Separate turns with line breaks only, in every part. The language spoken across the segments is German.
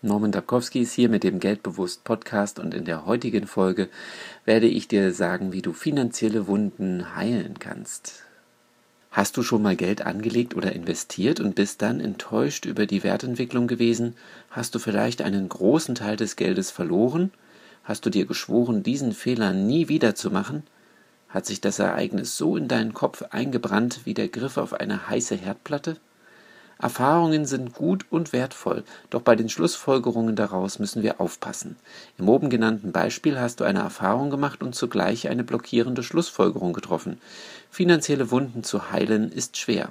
Norman Dabkowski ist hier mit dem Geldbewusst Podcast und in der heutigen Folge werde ich dir sagen, wie du finanzielle Wunden heilen kannst. Hast du schon mal Geld angelegt oder investiert und bist dann enttäuscht über die Wertentwicklung gewesen? Hast du vielleicht einen großen Teil des Geldes verloren? Hast du dir geschworen, diesen Fehler nie wieder zu machen? Hat sich das Ereignis so in deinen Kopf eingebrannt wie der Griff auf eine heiße Herdplatte? Erfahrungen sind gut und wertvoll, doch bei den Schlussfolgerungen daraus müssen wir aufpassen. Im oben genannten Beispiel hast du eine Erfahrung gemacht und zugleich eine blockierende Schlussfolgerung getroffen. Finanzielle Wunden zu heilen ist schwer.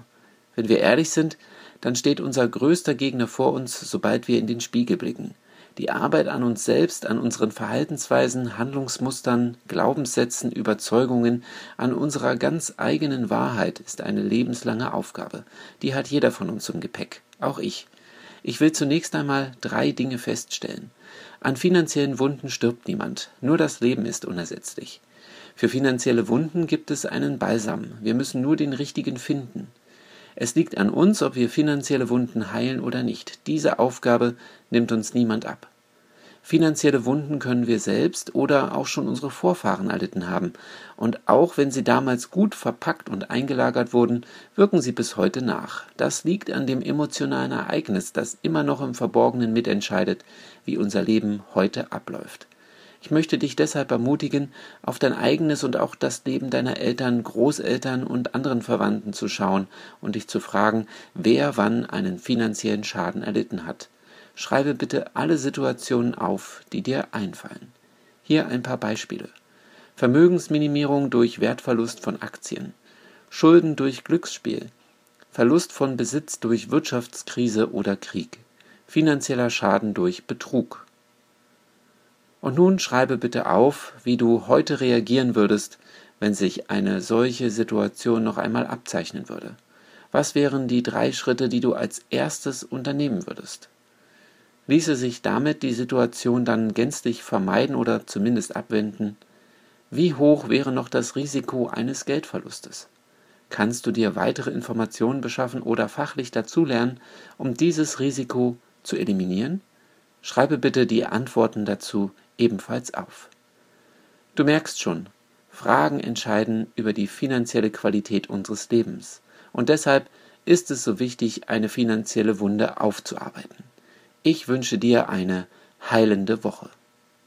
Wenn wir ehrlich sind, dann steht unser größter Gegner vor uns, sobald wir in den Spiegel blicken. Die Arbeit an uns selbst, an unseren Verhaltensweisen, Handlungsmustern, Glaubenssätzen, Überzeugungen, an unserer ganz eigenen Wahrheit ist eine lebenslange Aufgabe. Die hat jeder von uns im Gepäck, auch ich. Ich will zunächst einmal drei Dinge feststellen. An finanziellen Wunden stirbt niemand, nur das Leben ist unersetzlich. Für finanzielle Wunden gibt es einen Balsam, wir müssen nur den richtigen finden. Es liegt an uns, ob wir finanzielle Wunden heilen oder nicht. Diese Aufgabe nimmt uns niemand ab. Finanzielle Wunden können wir selbst oder auch schon unsere Vorfahren erlitten haben, und auch wenn sie damals gut verpackt und eingelagert wurden, wirken sie bis heute nach. Das liegt an dem emotionalen Ereignis, das immer noch im Verborgenen mitentscheidet, wie unser Leben heute abläuft. Ich möchte dich deshalb ermutigen, auf dein eigenes und auch das Leben deiner Eltern, Großeltern und anderen Verwandten zu schauen und dich zu fragen, wer wann einen finanziellen Schaden erlitten hat. Schreibe bitte alle Situationen auf, die dir einfallen. Hier ein paar Beispiele. Vermögensminimierung durch Wertverlust von Aktien, Schulden durch Glücksspiel, Verlust von Besitz durch Wirtschaftskrise oder Krieg, finanzieller Schaden durch Betrug. Und nun schreibe bitte auf, wie du heute reagieren würdest, wenn sich eine solche Situation noch einmal abzeichnen würde. Was wären die drei Schritte, die du als erstes unternehmen würdest? Ließe sich damit die Situation dann gänzlich vermeiden oder zumindest abwenden? Wie hoch wäre noch das Risiko eines Geldverlustes? Kannst du dir weitere Informationen beschaffen oder fachlich dazulernen, um dieses Risiko zu eliminieren? Schreibe bitte die Antworten dazu ebenfalls auf. Du merkst schon, Fragen entscheiden über die finanzielle Qualität unseres Lebens. Und deshalb ist es so wichtig, eine finanzielle Wunde aufzuarbeiten. Ich wünsche dir eine heilende Woche.